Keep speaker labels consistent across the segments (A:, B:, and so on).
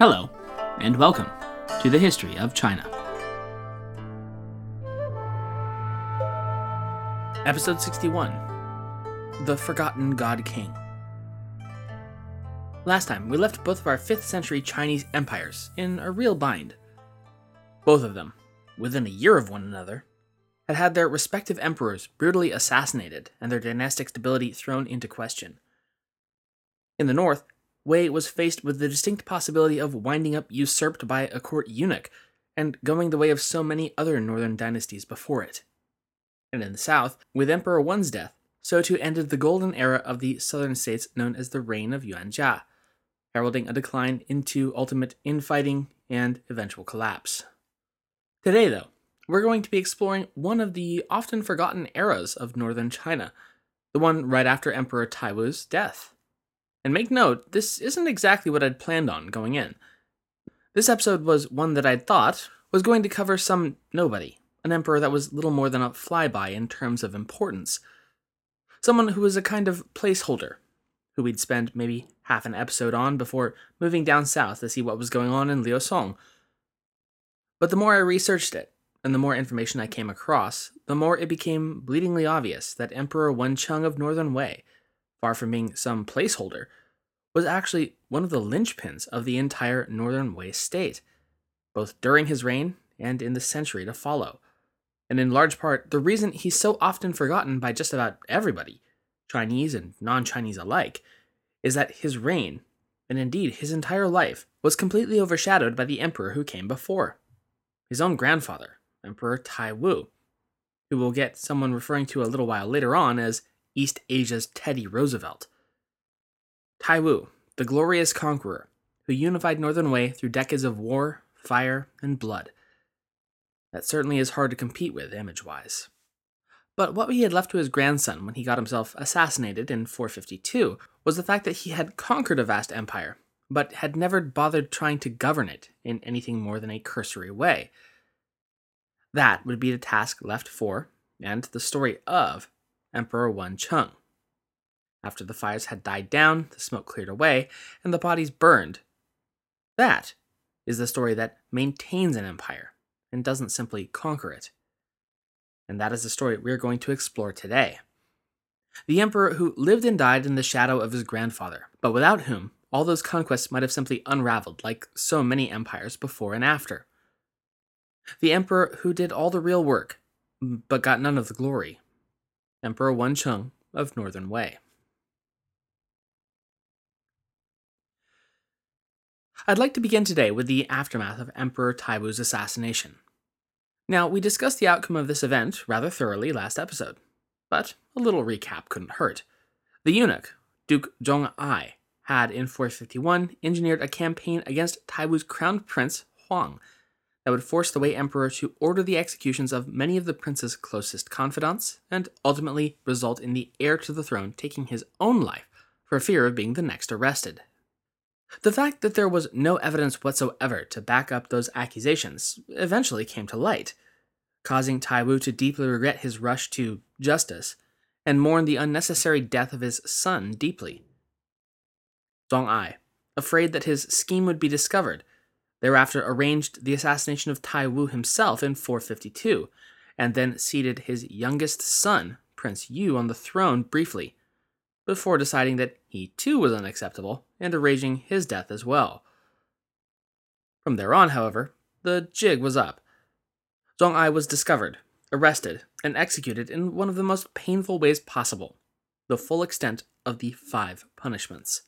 A: Hello, and welcome to the History of China. Episode 61 The Forgotten God King. Last time, we left both of our 5th century Chinese empires in a real bind. Both of them, within a year of one another, had had their respective emperors brutally assassinated and their dynastic stability thrown into question. In the north, Wei was faced with the distinct possibility of winding up usurped by a court eunuch and going the way of so many other northern dynasties before it. And in the south, with Emperor Wen's death, so too ended the golden era of the southern states known as the Reign of Yuan Yuanjia, heralding a decline into ultimate infighting and eventual collapse. Today, though, we're going to be exploring one of the often forgotten eras of northern China, the one right after Emperor Taiwu's death. And make note, this isn't exactly what I'd planned on going in. This episode was one that I'd thought was going to cover some nobody, an emperor that was little more than a flyby in terms of importance. Someone who was a kind of placeholder, who we'd spend maybe half an episode on before moving down south to see what was going on in Liu Song. But the more I researched it, and the more information I came across, the more it became bleedingly obvious that Emperor Wen Cheng of Northern Wei far from being some placeholder, was actually one of the linchpins of the entire Northern Wei state, both during his reign and in the century to follow. And in large part, the reason he's so often forgotten by just about everybody, Chinese and non Chinese alike, is that his reign, and indeed his entire life, was completely overshadowed by the emperor who came before. His own grandfather, Emperor Tai Wu, who we'll get someone referring to a little while later on as East Asia's Teddy Roosevelt. Tai Wu, the glorious conqueror, who unified Northern Wei through decades of war, fire, and blood. That certainly is hard to compete with, image wise. But what he had left to his grandson when he got himself assassinated in 452 was the fact that he had conquered a vast empire, but had never bothered trying to govern it in anything more than a cursory way. That would be the task left for, and the story of, Emperor Wen Cheng. After the fires had died down, the smoke cleared away, and the bodies burned. That is the story that maintains an empire and doesn't simply conquer it. And that is the story we're going to explore today. The emperor who lived and died in the shadow of his grandfather, but without whom all those conquests might have simply unraveled like so many empires before and after. The emperor who did all the real work, but got none of the glory. Emperor Wen Cheng of Northern Wei. I'd like to begin today with the aftermath of Emperor Taiwu's assassination. Now, we discussed the outcome of this event rather thoroughly last episode, but a little recap couldn't hurt. The eunuch, Duke Zhong Ai, had in 451 engineered a campaign against Taiwu's crown prince Huang that would force the Wei Emperor to order the executions of many of the prince's closest confidants, and ultimately result in the heir to the throne taking his own life for fear of being the next arrested. The fact that there was no evidence whatsoever to back up those accusations eventually came to light, causing Taiwu to deeply regret his rush to justice and mourn the unnecessary death of his son deeply. Zhong Ai, afraid that his scheme would be discovered, thereafter arranged the assassination of Tai Wu himself in 452, and then seated his youngest son, Prince Yu, on the throne briefly, before deciding that he too was unacceptable and arranging his death as well. From there on, however, the jig was up. Zhong Ai was discovered, arrested, and executed in one of the most painful ways possible the full extent of the five punishments.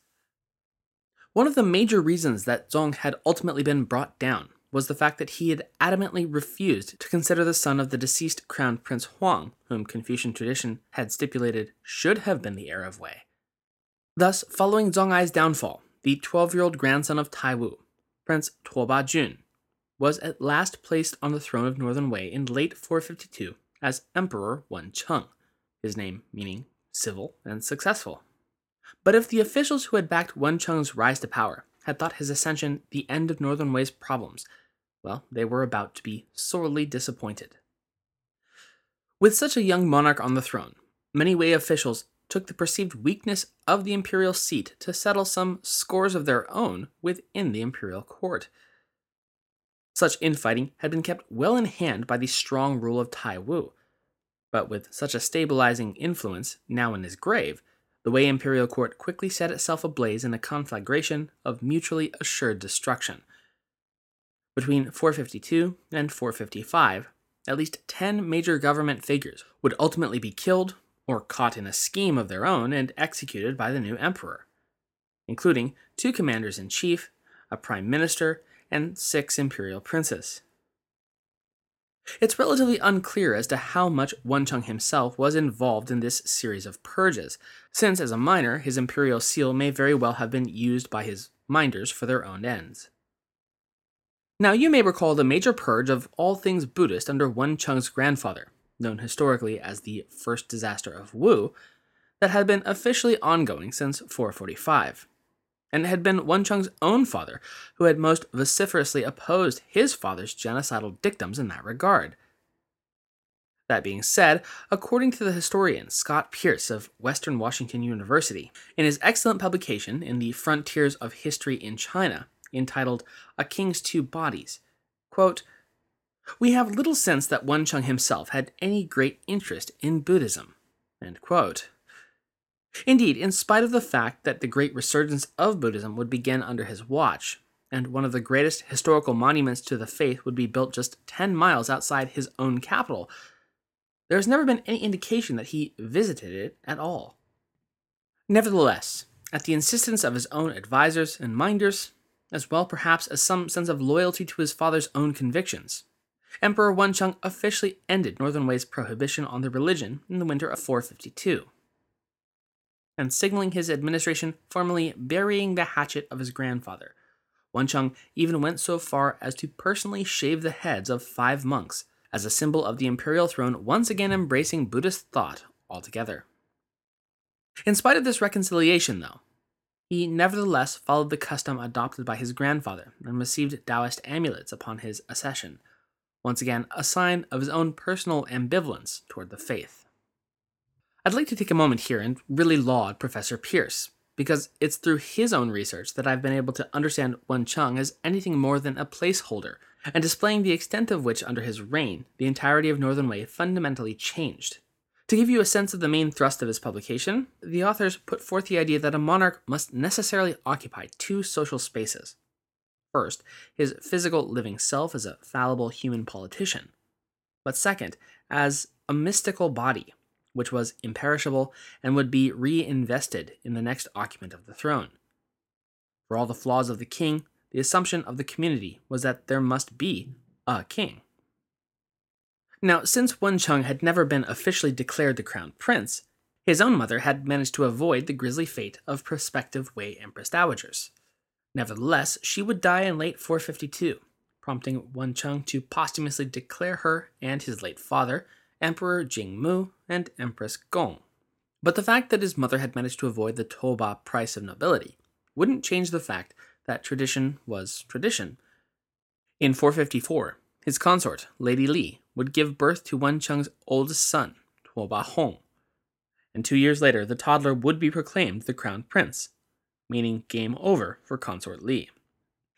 A: One of the major reasons that Zong had ultimately been brought down was the fact that he had adamantly refused to consider the son of the deceased crown prince Huang, whom Confucian tradition had stipulated should have been the heir of Wei. Thus, following Zong Ai's downfall, the 12 year old grandson of Tai Wu, Prince Tuoba Jun, was at last placed on the throne of Northern Wei in late 452 as Emperor Wen Cheng, his name meaning civil and successful. But if the officials who had backed Wen Cheng's rise to power had thought his ascension the end of Northern Wei's problems, well, they were about to be sorely disappointed. With such a young monarch on the throne, many Wei officials took the perceived weakness of the imperial seat to settle some scores of their own within the imperial court. Such infighting had been kept well in hand by the strong rule of Tai Wu, but with such a stabilizing influence now in his grave, the Wei imperial court quickly set itself ablaze in a conflagration of mutually assured destruction. Between 452 and 455, at least 10 major government figures would ultimately be killed or caught in a scheme of their own and executed by the new emperor, including two commanders in chief, a prime minister, and six imperial princes. It's relatively unclear as to how much Wencheng himself was involved in this series of purges, since as a minor, his imperial seal may very well have been used by his minders for their own ends. Now, you may recall the major purge of all things Buddhist under Wencheng's grandfather, known historically as the First Disaster of Wu, that had been officially ongoing since 445, and it had been Wencheng's own father who had most vociferously opposed his father's genocidal dictums in that regard. That being said, according to the historian Scott Pearce of Western Washington University, in his excellent publication in the Frontiers of History in China, entitled A King's Two Bodies. Quote, we have little sense that Wencheng himself had any great interest in Buddhism. Indeed, in spite of the fact that the great resurgence of Buddhism would begin under his watch, and one of the greatest historical monuments to the faith would be built just 10 miles outside his own capital, there has never been any indication that he visited it at all. Nevertheless, at the insistence of his own advisers and minders, as well perhaps as some sense of loyalty to his father's own convictions. Emperor Wencheng officially ended Northern Wei's prohibition on the religion in the winter of 452, and signaling his administration formally burying the hatchet of his grandfather. Wencheng even went so far as to personally shave the heads of five monks as a symbol of the imperial throne once again embracing Buddhist thought altogether. In spite of this reconciliation, though, he nevertheless followed the custom adopted by his grandfather and received Taoist amulets upon his accession, once again a sign of his own personal ambivalence toward the faith. I'd like to take a moment here and really laud Professor Pearce, because it's through his own research that I've been able to understand Wencheng as anything more than a placeholder, and displaying the extent of which under his reign the entirety of Northern Wei fundamentally changed. To give you a sense of the main thrust of his publication, the authors put forth the idea that a monarch must necessarily occupy two social spaces. First, his physical living self as a fallible human politician, but second, as a mystical body, which was imperishable and would be reinvested in the next occupant of the throne. For all the flaws of the king, the assumption of the community was that there must be a king. Now, since Wencheng had never been officially declared the crown prince, his own mother had managed to avoid the grisly fate of prospective Wei Empress dowagers. Nevertheless, she would die in late 452, prompting Wencheng to posthumously declare her and his late father Emperor Jingmu and Empress Gong. But the fact that his mother had managed to avoid the Toba price of nobility wouldn't change the fact that tradition was tradition. In 454, his consort, Lady Li, would give birth to Wencheng's oldest son, Tuoba Hong. And two years later, the toddler would be proclaimed the crown prince, meaning game over for consort Li.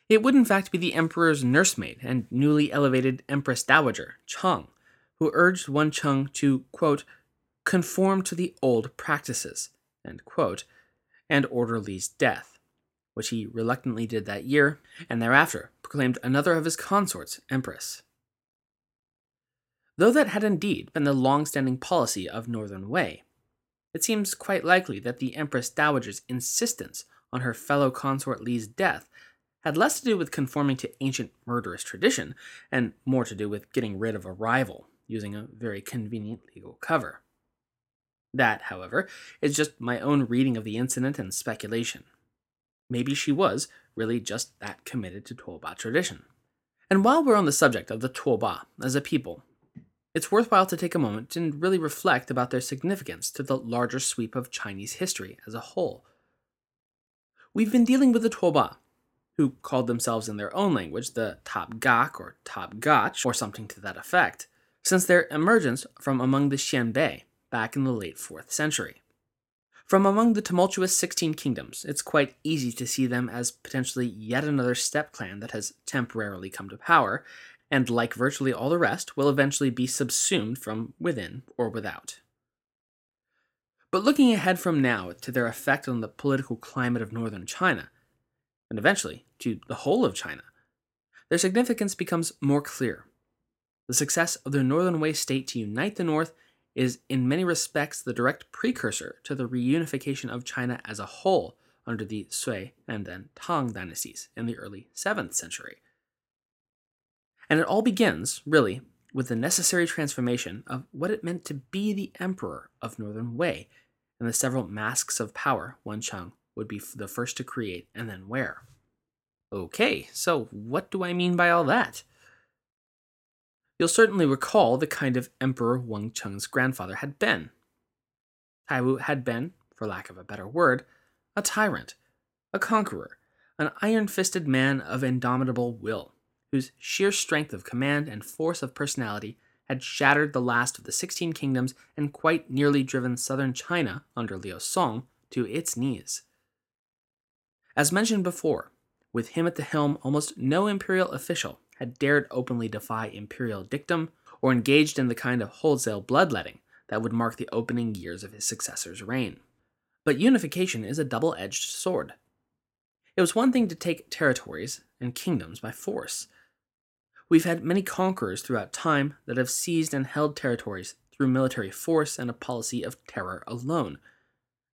A: It would in fact be the emperor's nursemaid and newly elevated empress dowager, Cheng, who urged Wencheng to, quote, conform to the old practices, quote, and order Li's death, which he reluctantly did that year, and thereafter proclaimed another of his consorts empress. Though that had indeed been the long standing policy of Northern Wei, it seems quite likely that the Empress Dowager's insistence on her fellow consort Li's death had less to do with conforming to ancient murderous tradition and more to do with getting rid of a rival using a very convenient legal cover. That, however, is just my own reading of the incident and speculation. Maybe she was really just that committed to Tuoba tradition. And while we're on the subject of the Tuoba as a people, it's worthwhile to take a moment and really reflect about their significance to the larger sweep of Chinese history as a whole. We've been dealing with the Tuoba, who called themselves in their own language the Gak or Gach or something to that effect, since their emergence from among the Xianbei back in the late 4th century. From among the tumultuous 16 kingdoms, it's quite easy to see them as potentially yet another steppe clan that has temporarily come to power, and like virtually all the rest, will eventually be subsumed from within or without. But looking ahead from now to their effect on the political climate of northern China, and eventually to the whole of China, their significance becomes more clear. The success of the Northern Wei state to unite the North is, in many respects, the direct precursor to the reunification of China as a whole under the Sui and then Tang dynasties in the early 7th century. And it all begins, really, with the necessary transformation of what it meant to be the emperor of Northern Wei and the several masks of power Wen Cheng would be the first to create and then wear. Okay, so what do I mean by all that? You'll certainly recall the kind of emperor Wen Cheng's grandfather had been. Taiwu had been, for lack of a better word, a tyrant, a conqueror, an iron fisted man of indomitable will whose sheer strength of command and force of personality had shattered the last of the Sixteen Kingdoms and quite nearly driven southern China, under Liu Song, to its knees. As mentioned before, with him at the helm, almost no imperial official had dared openly defy imperial dictum or engaged in the kind of wholesale bloodletting that would mark the opening years of his successor's reign. But unification is a double edged sword. It was one thing to take territories and kingdoms by force, We've had many conquerors throughout time that have seized and held territories through military force and a policy of terror alone.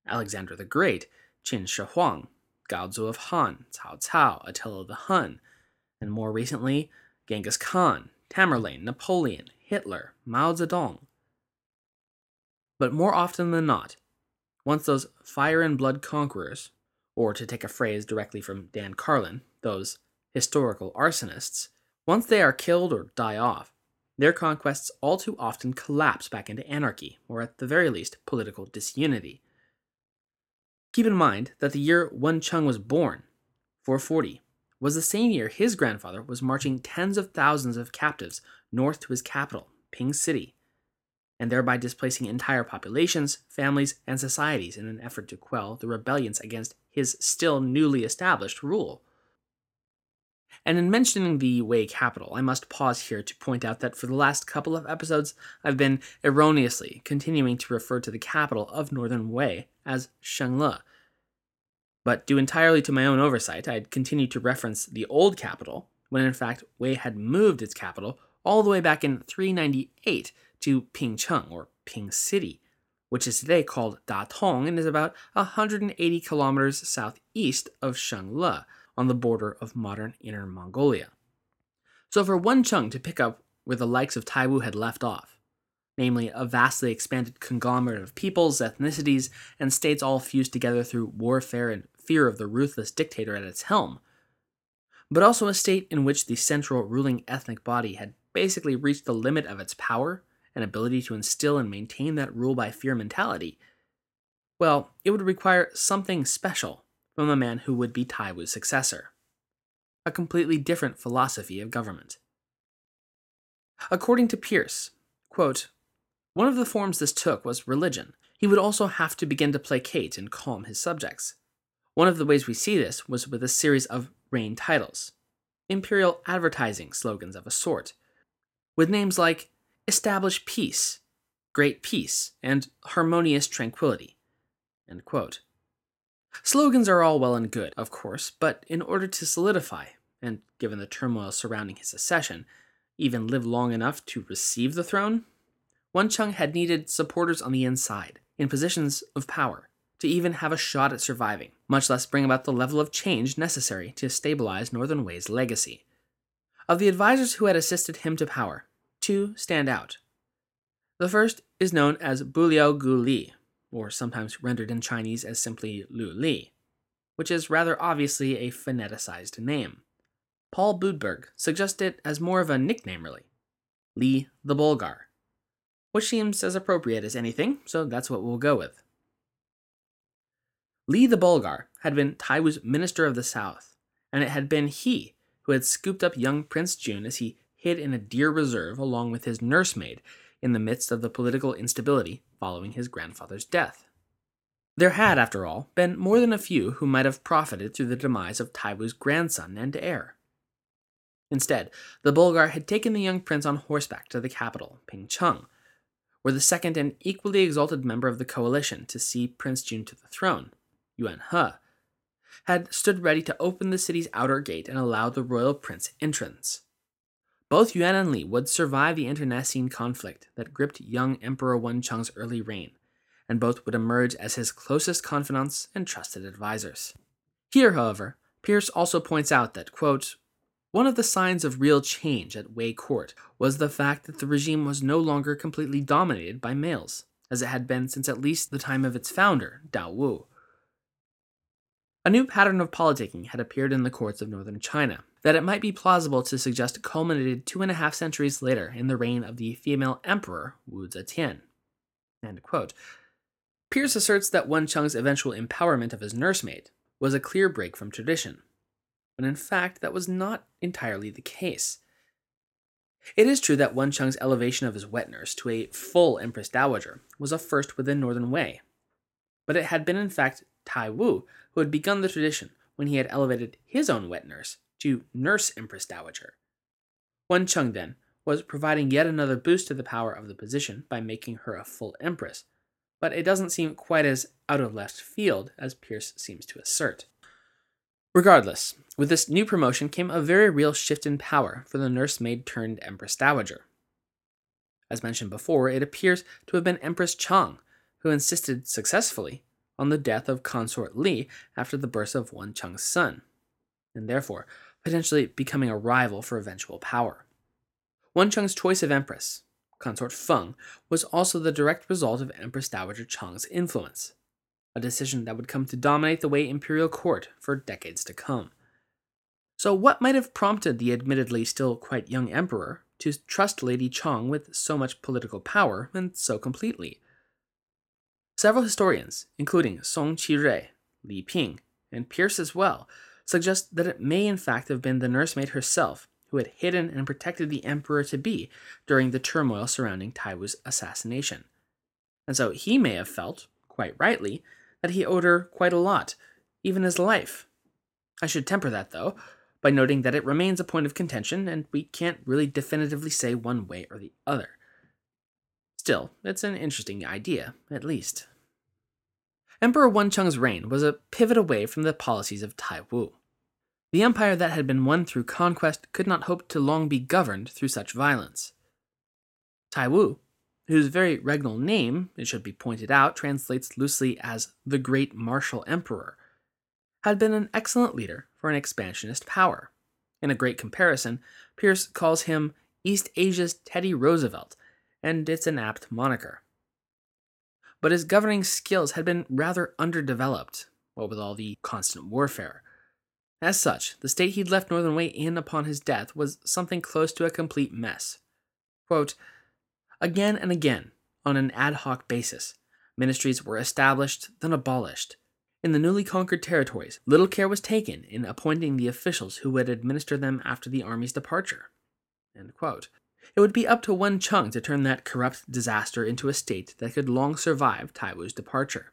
A: Alexander the Great, Qin Shi Huang, Gaozu of Han, Cao Cao, Attila the Hun, and more recently, Genghis Khan, Tamerlane, Napoleon, Hitler, Mao Zedong. But more often than not, once those fire and blood conquerors, or to take a phrase directly from Dan Carlin, those historical arsonists, once they are killed or die off, their conquests all too often collapse back into anarchy, or at the very least, political disunity. Keep in mind that the year Wen Cheng was born, 440, was the same year his grandfather was marching tens of thousands of captives north to his capital, Ping City, and thereby displacing entire populations, families, and societies in an effort to quell the rebellions against his still newly established rule. And in mentioning the Wei capital, I must pause here to point out that for the last couple of episodes, I've been erroneously continuing to refer to the capital of Northern Wei as Shengle. But due entirely to my own oversight, I'd continued to reference the old capital, when in fact Wei had moved its capital all the way back in 398 to Pingcheng, or Ping City, which is today called Datong and is about 180 kilometers southeast of Shengle on the border of modern Inner Mongolia. So for Wen Cheng to pick up where the likes of Taiwu had left off, namely a vastly expanded conglomerate of peoples, ethnicities, and states all fused together through warfare and fear of the ruthless dictator at its helm, but also a state in which the central ruling ethnic body had basically reached the limit of its power and ability to instill and maintain that rule by fear mentality, well, it would require something special from a man who would be Taiwu's successor. A completely different philosophy of government. According to Pearce, quote, one of the forms this took was religion. He would also have to begin to placate and calm his subjects. One of the ways we see this was with a series of reign titles, imperial advertising slogans of a sort, with names like Establish Peace, Great Peace, and Harmonious Tranquility. End quote. Slogans are all well and good, of course, but in order to solidify, and given the turmoil surrounding his accession, even live long enough to receive the throne, Wen Cheng had needed supporters on the inside, in positions of power, to even have a shot at surviving, much less bring about the level of change necessary to stabilize Northern Wei's legacy. Of the advisors who had assisted him to power, two stand out. The first is known as Buliugu Li, or sometimes rendered in Chinese as simply Lu Li, which is rather obviously a phoneticized name. Paul Boodberg suggests it as more of a nickname, really Li the Bulgar, which seems as appropriate as anything, so that's what we'll go with. Li the Bulgar had been Taiwu's Minister of the South, and it had been he who had scooped up young Prince Jun as he hid in a deer reserve along with his nursemaid in the midst of the political instability following his grandfather's death. There had, after all, been more than a few who might have profited through the demise of Taiwu's grandson and heir. Instead, the Bulgar had taken the young prince on horseback to the capital, Pingcheng, where the second and equally exalted member of the coalition to see Prince Jun to the throne, Yuan He, had stood ready to open the city's outer gate and allow the royal prince entrance. Both Yuan and Li would survive the internecine conflict that gripped young Emperor Wen Wencheng's early reign, and both would emerge as his closest confidants and trusted advisors. Here, however, Pearce also points out that, quote, one of the signs of real change at Wei court was the fact that the regime was no longer completely dominated by males, as it had been since at least the time of its founder, Dao Wu. A new pattern of politicking had appeared in the courts of northern China that it might be plausible to suggest culminated two and a half centuries later in the reign of the female emperor Wu Zetian. Pearce asserts that Wencheng's eventual empowerment of his nursemaid was a clear break from tradition, but in fact, that was not entirely the case. It is true that Wencheng's elevation of his wet nurse to a full Empress Dowager was a first within Northern Wei, but it had been in fact Tai Wu who had begun the tradition when he had elevated his own wet nurse to Nurse Empress Dowager. Wencheng, then, was providing yet another boost to the power of the position by making her a full empress, but it doesn't seem quite as out of left field as Pearce seems to assert. Regardless, with this new promotion came a very real shift in power for the nursemaid turned Empress Dowager. As mentioned before, it appears to have been Empress Chang who insisted successfully on the death of consort Li after the birth of Wencheng's son, and therefore potentially becoming a rival for eventual power. Wencheng's choice of empress, consort Feng, was also the direct result of Empress Dowager Chang's influence a decision that would come to dominate the Wei imperial court for decades to come. So, what might have prompted the admittedly still quite young emperor to trust Lady Chang with so much political power and so completely? Several historians, including Song Qirui, Li Ping, and Pearce as well, suggest that it may in fact have been the nursemaid herself who had hidden and protected the emperor to be during the turmoil surrounding Taiwu's assassination. And so he may have felt, quite rightly, that he owed her quite a lot, even his life. I should temper that, though, by noting that it remains a point of contention, and we can't really definitively say one way or the other. Still, it's an interesting idea, at least. Emperor Wencheng's reign was a pivot away from the policies of Tai Wu. The empire that had been won through conquest could not hope to long be governed through such violence. Tai Wu whose very regnal name, it should be pointed out, translates loosely as the Great Martial Emperor, had been an excellent leader for an expansionist power. In a great comparison, Pearce calls him East Asia's Teddy Roosevelt, and it's an apt moniker. But his governing skills had been rather underdeveloped, what with all the constant warfare. As such, the state he'd left Northern Wei in upon his death was something close to a complete mess. Quote, Again and again, on an ad hoc basis, ministries were established, then abolished. In the newly conquered territories, little care was taken in appointing the officials who would administer them after the army's departure. It would be up to Wencheng to turn that corrupt disaster into a state that could long survive Taiwu's departure.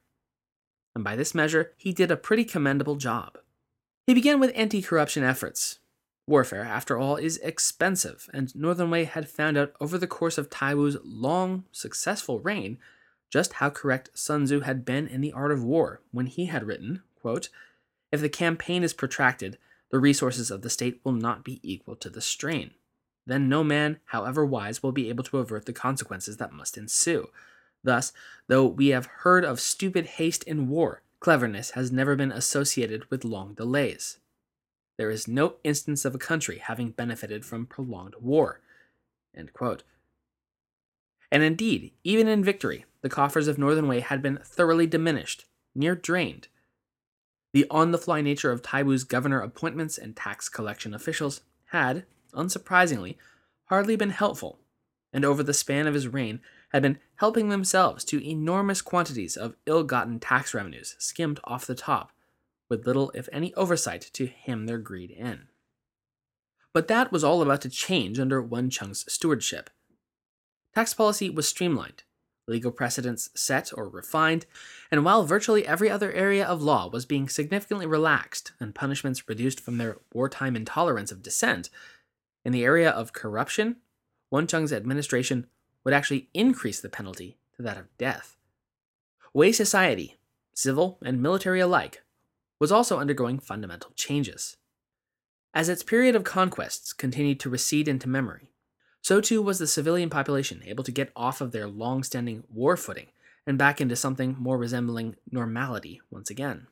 A: And by this measure, he did a pretty commendable job. He began with anti corruption efforts, Warfare, after all, is expensive, and Northern Wei had found out over the course of Taiwu's long, successful reign just how correct Sun Tzu had been in the art of war when he had written, quote, If the campaign is protracted, the resources of the state will not be equal to the strain. Then no man, however wise, will be able to avert the consequences that must ensue. Thus, though we have heard of stupid haste in war, cleverness has never been associated with long delays there is no instance of a country having benefited from prolonged war. And indeed, even in victory, the coffers of Northern Wei had been thoroughly diminished, near drained. The on the fly nature of Taiwu's governor appointments and tax collection officials had, unsurprisingly, hardly been helpful, and over the span of his reign had been helping themselves to enormous quantities of ill gotten tax revenues skimmed off the top with little, if any, oversight to hem their greed in. But that was all about to change under Wencheng's stewardship. Tax policy was streamlined, legal precedents set or refined, and while virtually every other area of law was being significantly relaxed and punishments reduced from their wartime intolerance of dissent, in the area of corruption, Wencheng's administration would actually increase the penalty to that of death. Wei society, civil and military alike, was also undergoing fundamental changes. As its period of conquests continued to recede into memory, so too was the civilian population able to get off of their long standing war footing and back into something more resembling normality once again.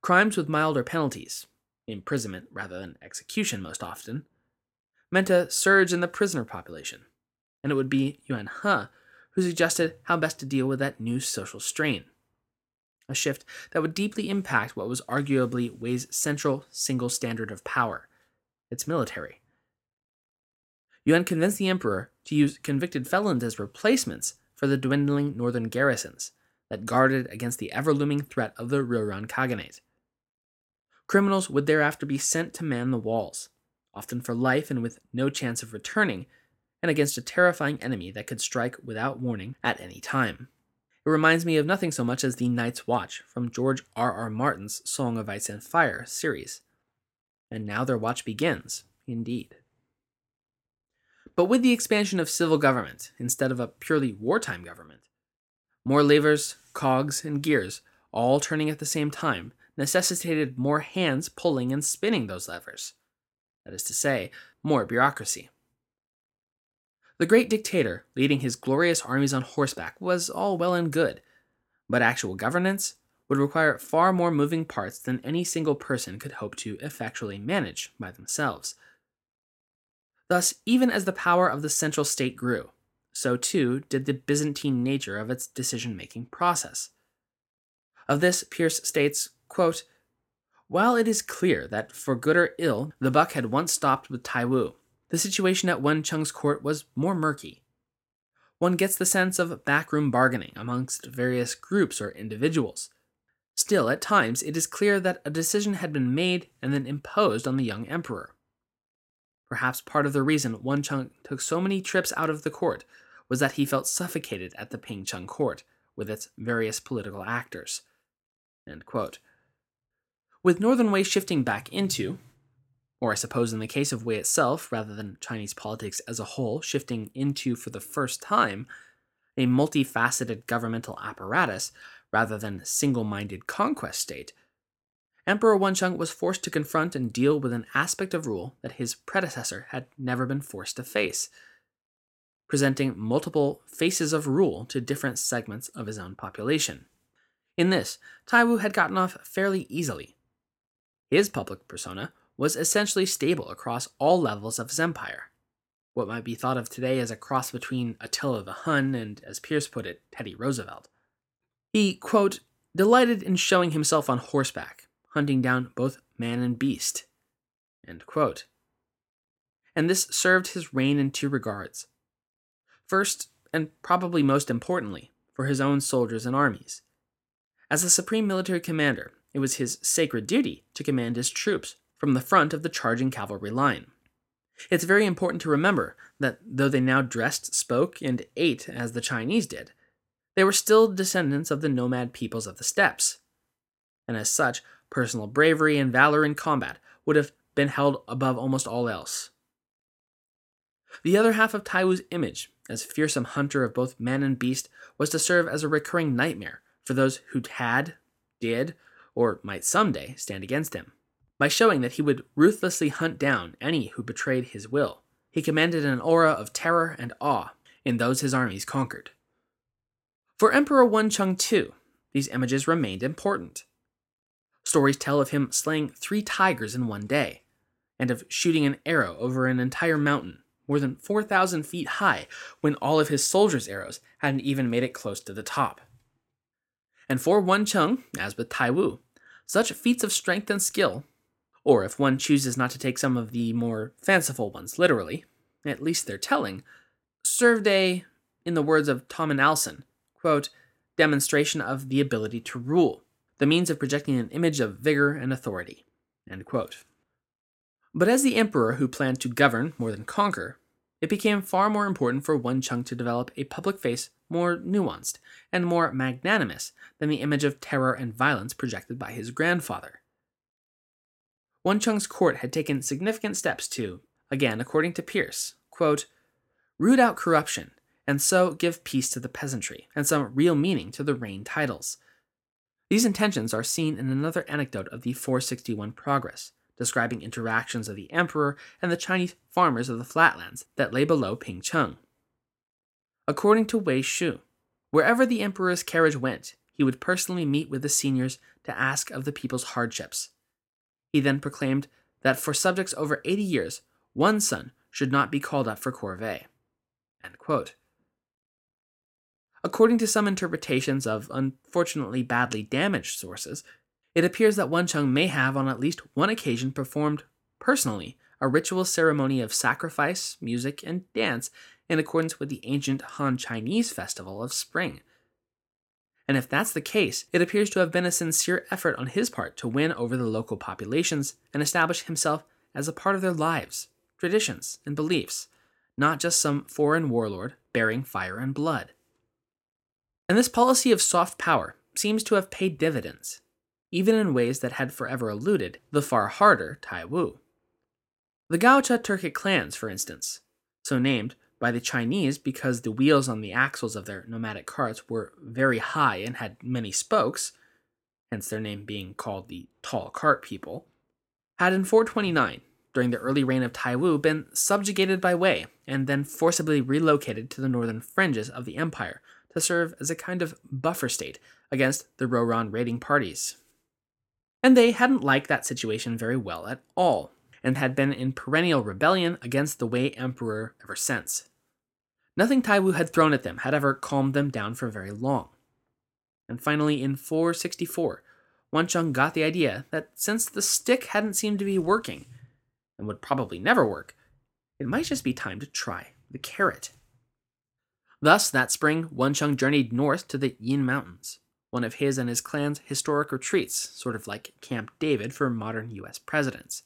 A: Crimes with milder penalties, imprisonment rather than execution most often, meant a surge in the prisoner population, and it would be Yuan He who suggested how best to deal with that new social strain. A shift that would deeply impact what was arguably Wei's central single standard of power its military. Yuan convinced the emperor to use convicted felons as replacements for the dwindling northern garrisons that guarded against the ever looming threat of the Rouran Khaganate. Criminals would thereafter be sent to man the walls, often for life and with no chance of returning, and against a terrifying enemy that could strike without warning at any time. It reminds me of nothing so much as the Night's Watch from George R. R. Martin's Song of Ice and Fire series. And now their watch begins, indeed. But with the expansion of civil government instead of a purely wartime government, more levers, cogs, and gears all turning at the same time necessitated more hands pulling and spinning those levers. That is to say, more bureaucracy. The great dictator leading his glorious armies on horseback was all well and good, but actual governance would require far more moving parts than any single person could hope to effectually manage by themselves. Thus, even as the power of the central state grew, so too did the Byzantine nature of its decision making process. Of this, Pearce states, quote, While it is clear that, for good or ill, the buck had once stopped with Taiwu, the situation at Wencheng's court was more murky. One gets the sense of backroom bargaining amongst various groups or individuals. Still, at times, it is clear that a decision had been made and then imposed on the young emperor. Perhaps part of the reason Wencheng took so many trips out of the court was that he felt suffocated at the Pingcheng court with its various political actors. With Northern Wei shifting back into, or I suppose in the case of Wei itself, rather than Chinese politics as a whole, shifting into for the first time a multifaceted governmental apparatus rather than single minded conquest state, Emperor Wencheng was forced to confront and deal with an aspect of rule that his predecessor had never been forced to face, presenting multiple faces of rule to different segments of his own population. In this, Taiwu had gotten off fairly easily. His public persona was essentially stable across all levels of his empire, what might be thought of today as a cross between Attila the Hun and, as Pearce put it, Teddy Roosevelt. He, quote, delighted in showing himself on horseback, hunting down both man and beast. And this served his reign in two regards. First, and probably most importantly, for his own soldiers and armies. As a supreme military commander, it was his sacred duty to command his troops from the front of the charging cavalry line. It's very important to remember that though they now dressed, spoke, and ate as the Chinese did, they were still descendants of the nomad peoples of the steppes. And as such, personal bravery and valor in combat would have been held above almost all else. The other half of Taiwu's image as fearsome hunter of both man and beast was to serve as a recurring nightmare for those who had, did, or might someday stand against him. By showing that he would ruthlessly hunt down any who betrayed his will, he commanded an aura of terror and awe in those his armies conquered. For Emperor Wencheng too, these images remained important. Stories tell of him slaying three tigers in one day, and of shooting an arrow over an entire mountain, more than 4,000 feet high, when all of his soldiers' arrows hadn't even made it close to the top. And for Wencheng, as with Taiwu, such feats of strength and skill, or if one chooses not to take some of the more fanciful ones literally, at least they're telling, served a, in the words of Thomas Allsen, quote, demonstration of the ability to rule, the means of projecting an image of vigor and authority. But as the emperor who planned to govern more than conquer, it became far more important for Wen Cheng to develop a public face more nuanced and more magnanimous than the image of terror and violence projected by his grandfather. Wen Cheng's court had taken significant steps to, again according to Pearce, quote, root out corruption, and so give peace to the peasantry, and some real meaning to the reign titles. These intentions are seen in another anecdote of the 461 Progress, describing interactions of the emperor and the Chinese farmers of the flatlands that lay below Pingcheng. According to Wei Shu, wherever the emperor's carriage went, he would personally meet with the seniors to ask of the people's hardships. He then proclaimed that for subjects over 80 years, one son should not be called up for corvée. According to some interpretations of unfortunately badly damaged sources, it appears that Wen Cheng may have, on at least one occasion, performed personally a ritual ceremony of sacrifice, music, and dance in accordance with the ancient Han Chinese festival of spring. And if that's the case, it appears to have been a sincere effort on his part to win over the local populations and establish himself as a part of their lives, traditions, and beliefs, not just some foreign warlord bearing fire and blood. And this policy of soft power seems to have paid dividends even in ways that had forever eluded the far harder Tai Wu. The Gaoche Turkic clans, for instance, so named by the Chinese because the wheels on the axles of their nomadic carts were very high and had many spokes, hence their name being called the Tall Cart People, had in 429, during the early reign of Tai Wu, been subjugated by Wei and then forcibly relocated to the northern fringes of the empire to serve as a kind of buffer state against the Rouran raiding parties and they hadn't liked that situation very well at all, and had been in perennial rebellion against the Wei Emperor ever since. Nothing Taiwu had thrown at them had ever calmed them down for very long. And finally, in 464, Cheng got the idea that since the stick hadn't seemed to be working, and would probably never work, it might just be time to try the carrot. Thus, that spring, Cheng journeyed north to the Yin Mountains one of his and his clan's historic retreats, sort of like Camp David for modern US presidents.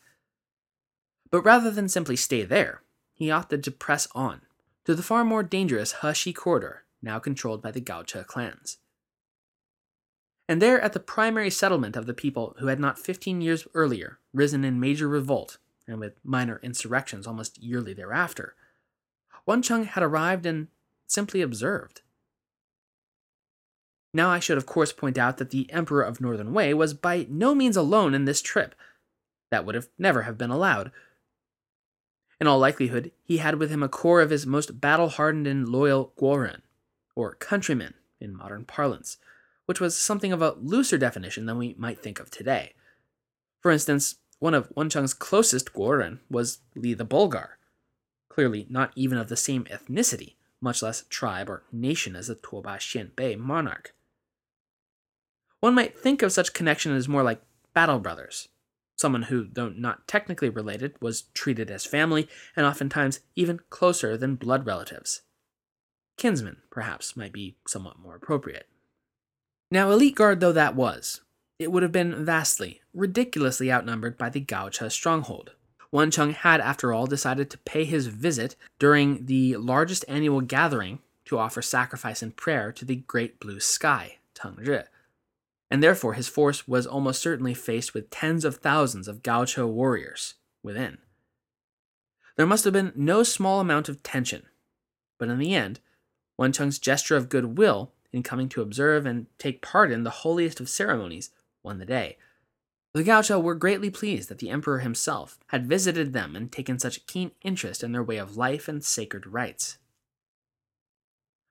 A: But rather than simply stay there, he opted to press on to the far more dangerous Hexi corridor, now controlled by the Gaoche clans. And there, at the primary settlement of the people who had not 15 years earlier risen in major revolt, and with minor insurrections almost yearly thereafter, Wen Cheng had arrived and simply observed. Now, I should of course point out that the Emperor of Northern Wei was by no means alone in this trip. That would have never have been allowed. In all likelihood, he had with him a corps of his most battle hardened and loyal Guoren, or countrymen in modern parlance, which was something of a looser definition than we might think of today. For instance, one of Wen Cheng's closest Guoren was Li the Bulgar, clearly not even of the same ethnicity, much less tribe or nation as the Tuoba Xianbei monarch. One might think of such connection as more like battle brothers. Someone who, though not technically related, was treated as family, and oftentimes even closer than blood relatives. Kinsmen, perhaps, might be somewhat more appropriate. Now, elite guard though that was, it would have been vastly, ridiculously outnumbered by the Gaoche stronghold. Wen Cheng had, after all, decided to pay his visit during the largest annual gathering to offer sacrifice and prayer to the great blue sky, Tang Tengri, and therefore his force was almost certainly faced with tens of thousands of Gaoche warriors within. There must have been no small amount of tension, but in the end, Wen Cheng's gesture of goodwill in coming to observe and take part in the holiest of ceremonies won the day. The Gaoche were greatly pleased that the emperor himself had visited them and taken such keen interest in their way of life and sacred rites.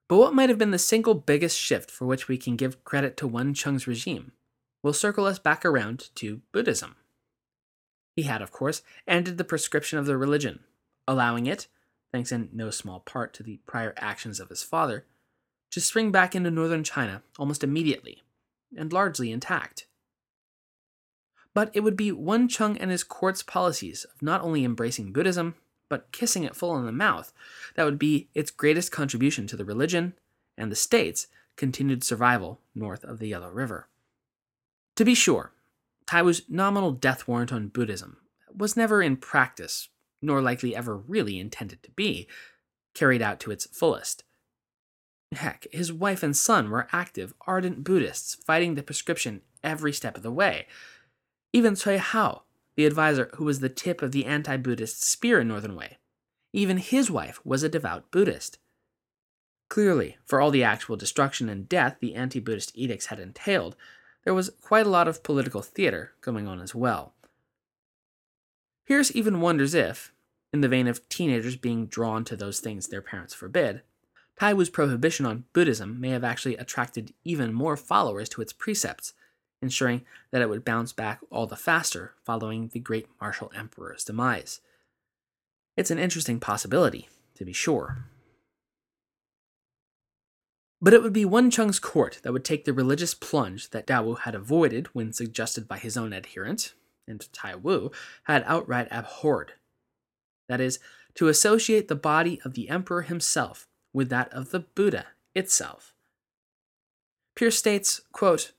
A: But what might have been the single biggest shift for which we can give credit to Wen Cheng's regime will circle us back around to Buddhism. He had, of course, ended the prescription of the religion, allowing it, thanks in no small part to the prior actions of his father, to spring back into northern China almost immediately, and largely intact. But it would be Wen Cheng and his court's policies of not only embracing Buddhism, but kissing it full in the mouth. That would be its greatest contribution to the religion and the state's continued survival north of the Yellow River. To be sure, Taiwu's nominal death warrant on Buddhism was never in practice, nor likely ever really intended to be, carried out to its fullest. Heck, his wife and son were active, ardent Buddhists fighting the prescription every step of the way. Even Cui Hao, the advisor who was the tip of the anti Buddhist spear in Northern Wei, even his wife was a devout Buddhist. Clearly, for all the actual destruction and death the anti Buddhist edicts had entailed, there was quite a lot of political theater going on as well. Pearce even wonders if, in the vein of teenagers being drawn to those things their parents forbid, Tai Wu's prohibition on Buddhism may have actually attracted even more followers to its precepts, ensuring that it would bounce back all the faster following the great martial emperor's demise. It's an interesting possibility, to be sure. But it would be Wencheng's court that would take the religious plunge that Daowu had avoided when suggested by his own adherent, and Tai Wu had outright abhorred. That is, to associate the body of the emperor himself with that of the Buddha itself. Pearce states, quote,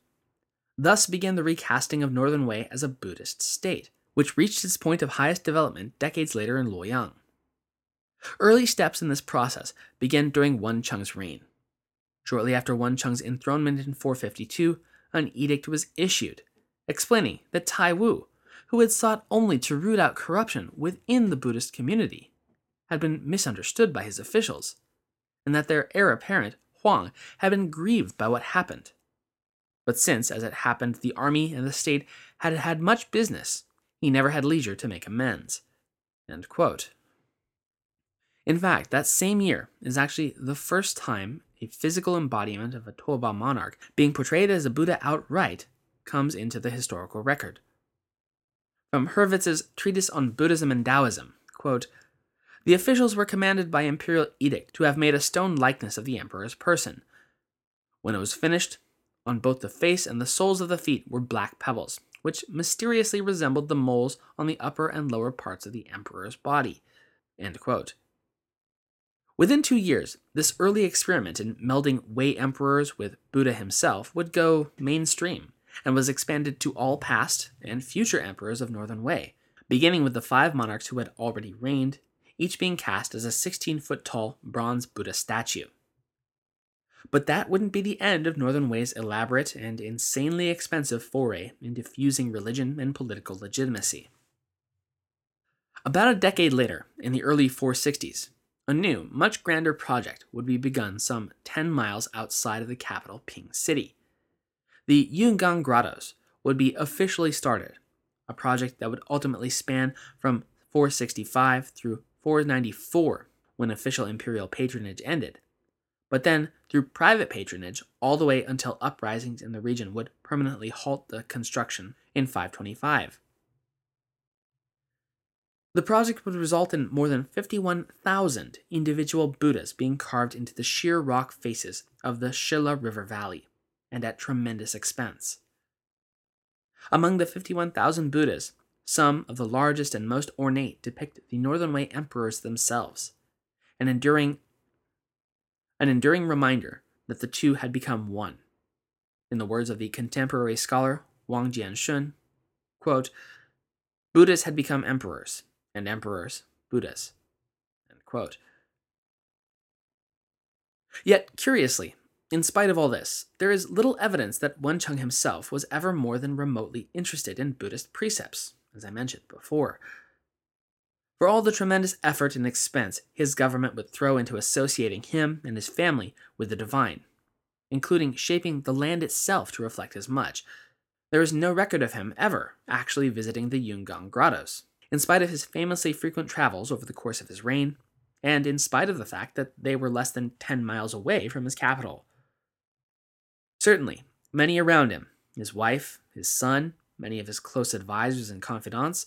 A: Thus began the recasting of Northern Wei as a Buddhist state, which reached its point of highest development decades later in Luoyang. Early steps in this process began during Wencheng's reign. Shortly after Wencheng's enthronement in 452, an edict was issued, explaining that Tai Wu, who had sought only to root out corruption within the Buddhist community, had been misunderstood by his officials, and that their heir apparent, Huang, had been grieved by what happened. But since, as it happened, the army and the state had had much business, he never had leisure to make amends. In fact, that same year is actually the first time a physical embodiment of a Tuoba monarch being portrayed as a Buddha outright comes into the historical record. From Hurvitz's Treatise on Buddhism and Taoism, quote, the officials were commanded by imperial edict to have made a stone likeness of the emperor's person. When it was finished, on both the face and the soles of the feet were black pebbles, which mysteriously resembled the moles on the upper and lower parts of the emperor's body. Within two years, this early experiment in melding Wei emperors with Buddha himself would go mainstream and was expanded to all past and future emperors of Northern Wei, beginning with the five monarchs who had already reigned, each being cast as a 16 foot tall bronze Buddha statue. But that wouldn't be the end of Northern Wei's elaborate and insanely expensive foray into fusing religion and political legitimacy. About a decade later, in the early 460s, a new, much grander project would be begun some 10 miles outside of the capital, Pingcheng. The Yungang Grottos would be officially started, a project that would ultimately span from 465 through 494 when official imperial patronage ended, but then through private patronage all the way until uprisings in the region would permanently halt the construction in 525. The project would result in more than 51,000 individual Buddhas being carved into the sheer rock faces of the Shili River Valley, and at tremendous expense. Among the 51,000 Buddhas, some of the largest and most ornate depict the Northern Wei emperors themselves, an enduring an enduring reminder that the two had become one. In the words of the contemporary scholar Wang Jianshun, quote, Buddhas had become emperors, and emperors Buddhas. Yet, curiously, in spite of all this, there is little evidence that Wencheng himself was ever more than remotely interested in Buddhist precepts, as I mentioned before. For all the tremendous effort and expense his government would throw into associating him and his family with the divine, including shaping the land itself to reflect as much, there is no record of him ever actually visiting the Yungang grottos, in spite of his famously frequent travels over the course of his reign, and in spite of the fact that they were less than 10 miles away from his capital. Certainly, many around him, his wife, his son, many of his close advisors and confidants,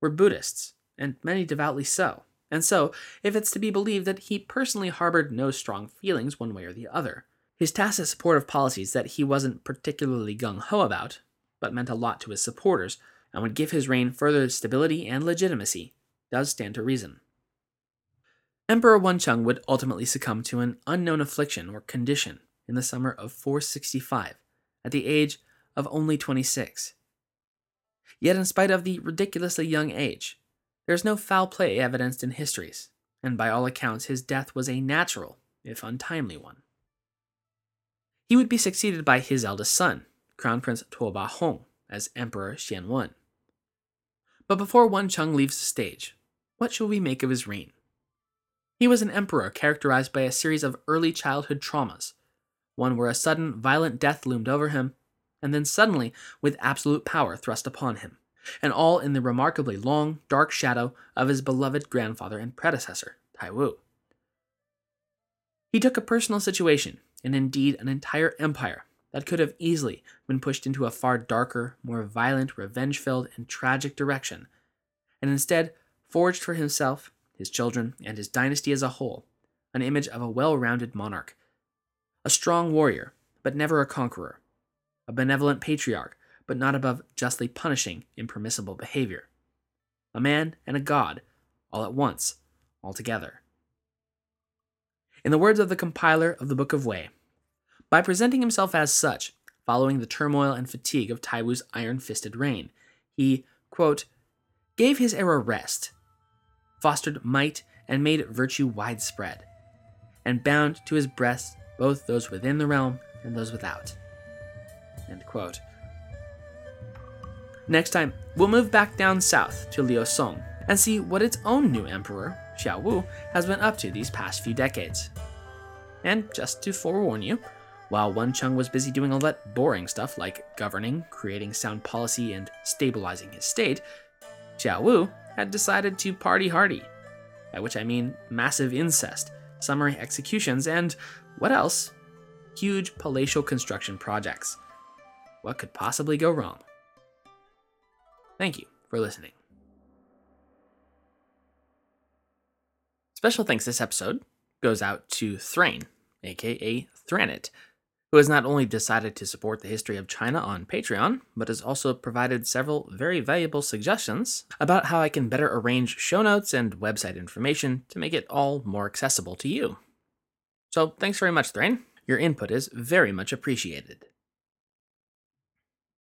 A: were Buddhists and many devoutly so. And so, if it's to be believed that he personally harbored no strong feelings one way or the other, his tacit support of policies that he wasn't particularly gung ho about, but meant a lot to his supporters, and would give his reign further stability and legitimacy, does stand to reason. Emperor Wencheng would ultimately succumb to an unknown affliction or condition in the summer of 465, at the age of only 26. Yet, in spite of the ridiculously young age, there is no foul play evidenced in histories, and by all accounts, his death was a natural, if untimely one. He would be succeeded by his eldest son, Crown Prince Tuoba Hong, as Emperor Xianwen. But before Wen Cheng leaves the stage, what shall we make of his reign? He was an emperor characterized by a series of early childhood traumas, one where a sudden, violent death loomed over him, and then suddenly, with absolute power thrust upon him, and all in the remarkably long, dark shadow of his beloved grandfather and predecessor, Tai Wu. He took a personal situation, and indeed an entire empire, that could have easily been pushed into a far darker, more violent, revenge filled, and tragic direction, and instead forged for himself, his children, and his dynasty as a whole an image of a well rounded monarch. A strong warrior, but never a conqueror. A benevolent patriarch, but not above justly punishing impermissible behavior. A man and a god, all at once, all together. In the words of the compiler of the Book of Wei, by presenting himself as such, following the turmoil and fatigue of Taiwu's iron fisted reign, he, quote, gave his era rest, fostered might, and made virtue widespread, and bound to his breast both those within the realm and those without. End quote. Next time, we'll move back down south to Liu Song and see what its own new emperor, Xiao Wu, has been up to these past few decades. And just to forewarn you, while Wen Cheng was busy doing all that boring stuff like governing, creating sound policy, and stabilizing his state, Xiao Wu had decided to party hardy. By which I mean massive incest, summary executions, and what else? Huge palatial construction projects. What could possibly go wrong? Thank you for listening. Special thanks this episode goes out to Thrain, aka Thranit, who has not only decided to support the history of China on Patreon, but has also provided several very valuable suggestions about how I can better arrange show notes and website information to make it all more accessible to you. So thanks very much, Thrain. Your input is very much appreciated.